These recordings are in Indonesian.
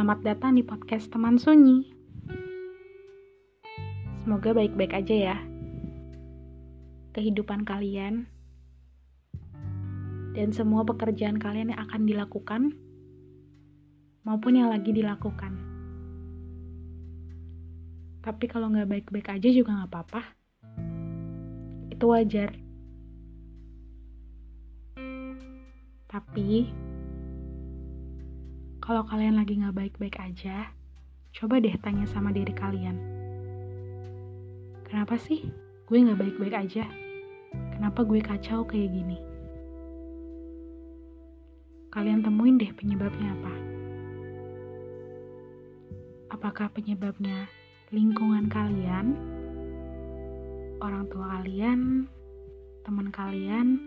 Selamat datang di podcast Teman Sunyi. Semoga baik-baik aja ya. Kehidupan kalian dan semua pekerjaan kalian yang akan dilakukan maupun yang lagi dilakukan. Tapi kalau nggak baik-baik aja juga nggak apa-apa. Itu wajar. Tapi kalau kalian lagi nggak baik-baik aja, coba deh tanya sama diri kalian. Kenapa sih gue nggak baik-baik aja? Kenapa gue kacau kayak gini? Kalian temuin deh penyebabnya apa. Apakah penyebabnya lingkungan kalian, orang tua kalian, teman kalian,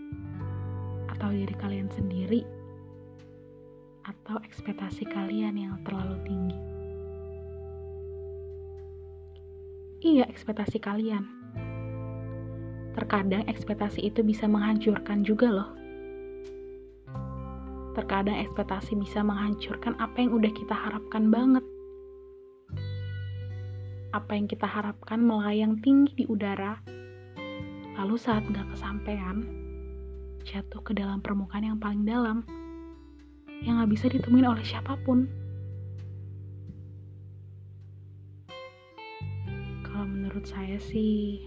atau diri kalian sendiri? Atau ekspektasi kalian yang terlalu tinggi. Iya, ekspektasi kalian. Terkadang ekspektasi itu bisa menghancurkan juga loh. Terkadang ekspektasi bisa menghancurkan apa yang udah kita harapkan banget. Apa yang kita harapkan melayang tinggi di udara, lalu saat nggak kesampaian, jatuh ke dalam permukaan yang paling dalam yang gak bisa ditemuin oleh siapa pun. Kalau menurut saya sih,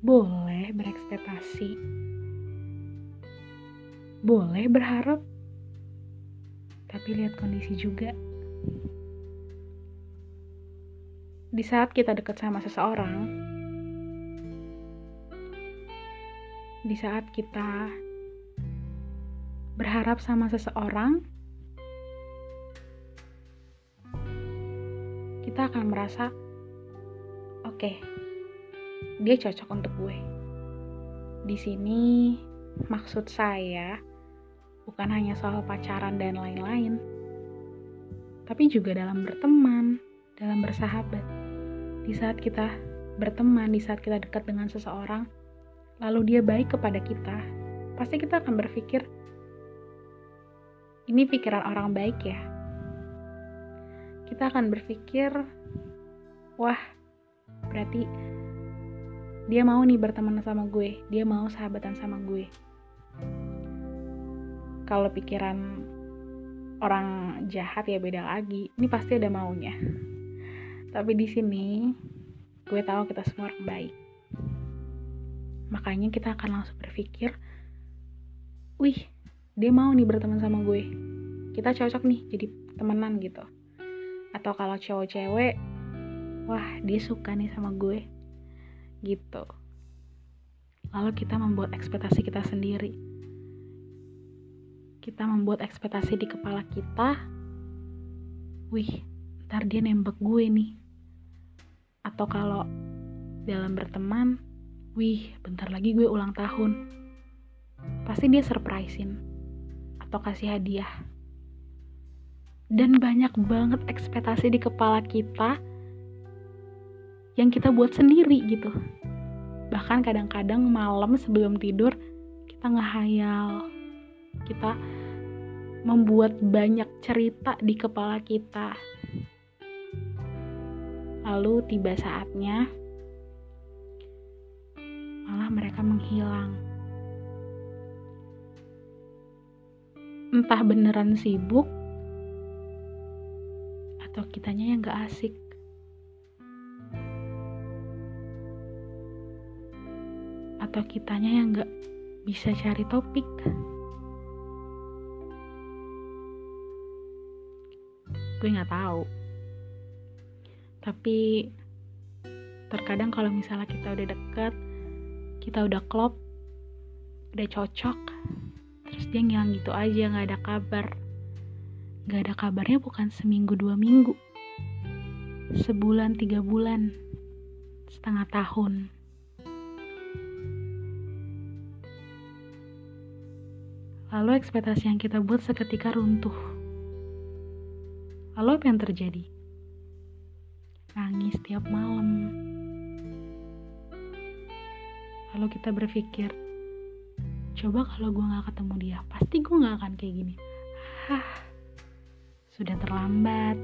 boleh berekspektasi, boleh berharap, tapi lihat kondisi juga. Di saat kita dekat sama seseorang, di saat kita berharap sama seseorang, kita akan merasa, oke, okay, dia cocok untuk gue. Di sini, maksud saya bukan hanya soal pacaran dan lain-lain, tapi juga dalam berteman, dalam bersahabat. Di saat kita berteman, di saat kita dekat dengan seseorang, lalu dia baik kepada kita, pasti kita akan berpikir, ini pikiran orang baik ya. Kita akan berpikir, wah, berarti dia mau nih berteman sama gue, dia mau sahabatan sama gue. Kalau pikiran orang jahat ya beda lagi, ini pasti ada maunya. Tapi di sini gue tahu kita semua orang baik. Makanya kita akan langsung berpikir, wih, dia mau nih berteman sama gue. Kita cocok nih jadi temenan gitu. Atau kalau cowok cewek wah dia suka nih sama gue. Gitu. Lalu kita membuat ekspektasi kita sendiri. Kita membuat ekspektasi di kepala kita. Wih ntar dia nembak gue nih. Atau kalau dalam berteman wih bentar lagi gue ulang tahun. Pasti dia surprisein atau kasih hadiah. Dan banyak banget ekspektasi di kepala kita yang kita buat sendiri gitu. Bahkan kadang-kadang malam sebelum tidur kita ngehayal. Kita membuat banyak cerita di kepala kita. Lalu tiba saatnya malah mereka menghilang. Entah beneran sibuk atau kitanya yang gak asik. Atau kitanya yang gak bisa cari topik. Gue gak tahu. Tapi terkadang kalau misalnya kita udah deket, kita udah klop, udah cocok, dia ngilang gitu aja nggak ada kabar. Nggak ada kabarnya bukan seminggu dua minggu. Sebulan tiga bulan setengah tahun. Lalu ekspektasi yang kita buat seketika runtuh. Lalu apa yang terjadi? Nangis tiap malam. Lalu kita berpikir coba kalau gue gak ketemu dia pasti gue gak akan kayak gini hah sudah terlambat.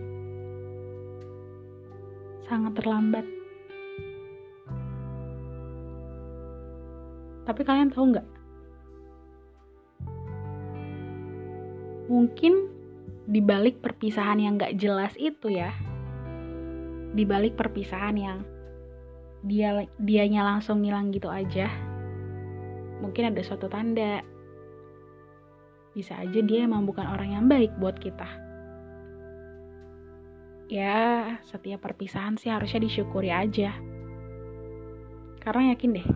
Sangat terlambat. Tapi kalian tahu nggak? Mungkin di balik perpisahan yang nggak jelas itu ya, di balik perpisahan yang dia dianya langsung ngilang gitu aja, mungkin ada suatu tanda. Bisa aja dia emang bukan orang yang baik buat kita. Ya, setiap perpisahan sih harusnya disyukuri aja. Karena yakin deh,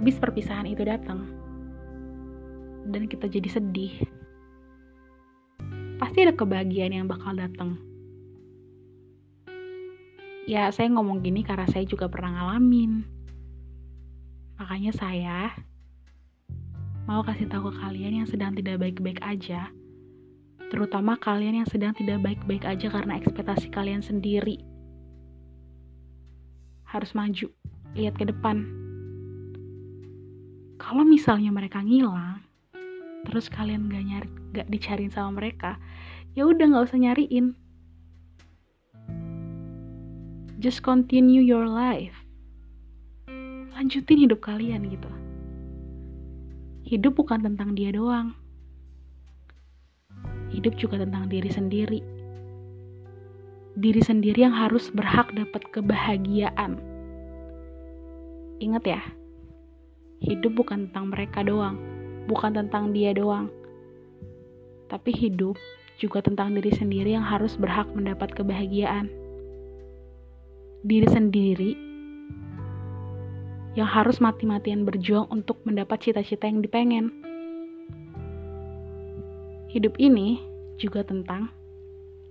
habis perpisahan itu datang dan kita jadi sedih pasti ada kebahagiaan yang bakal datang ya saya ngomong gini karena saya juga pernah ngalamin makanya saya mau kasih tahu ke kalian yang sedang tidak baik-baik aja. Terutama kalian yang sedang tidak baik-baik aja karena ekspektasi kalian sendiri. Harus maju lihat ke depan. Kalau misalnya mereka ngilang terus kalian gak nyari gak dicariin sama mereka ya udah nggak usah nyariin. Just continue your life lanjutin hidup kalian gitu. Hidup bukan tentang dia doang. Hidup juga tentang diri sendiri. Diri sendiri yang harus berhak dapat kebahagiaan. Ingat ya hidup bukan tentang mereka doang, bukan tentang dia doang, tapi hidup juga tentang diri sendiri yang harus berhak mendapat kebahagiaan. Diri sendiri yang harus mati-matian berjuang untuk mendapat cita-cita yang dipengen. Hidup ini juga tentang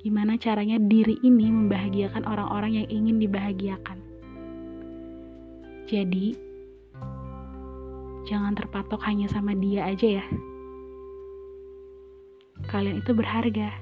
gimana caranya diri ini membahagiakan orang-orang yang ingin dibahagiakan. Jadi, Jangan terpatok hanya sama dia aja ya. Kalian itu berharga.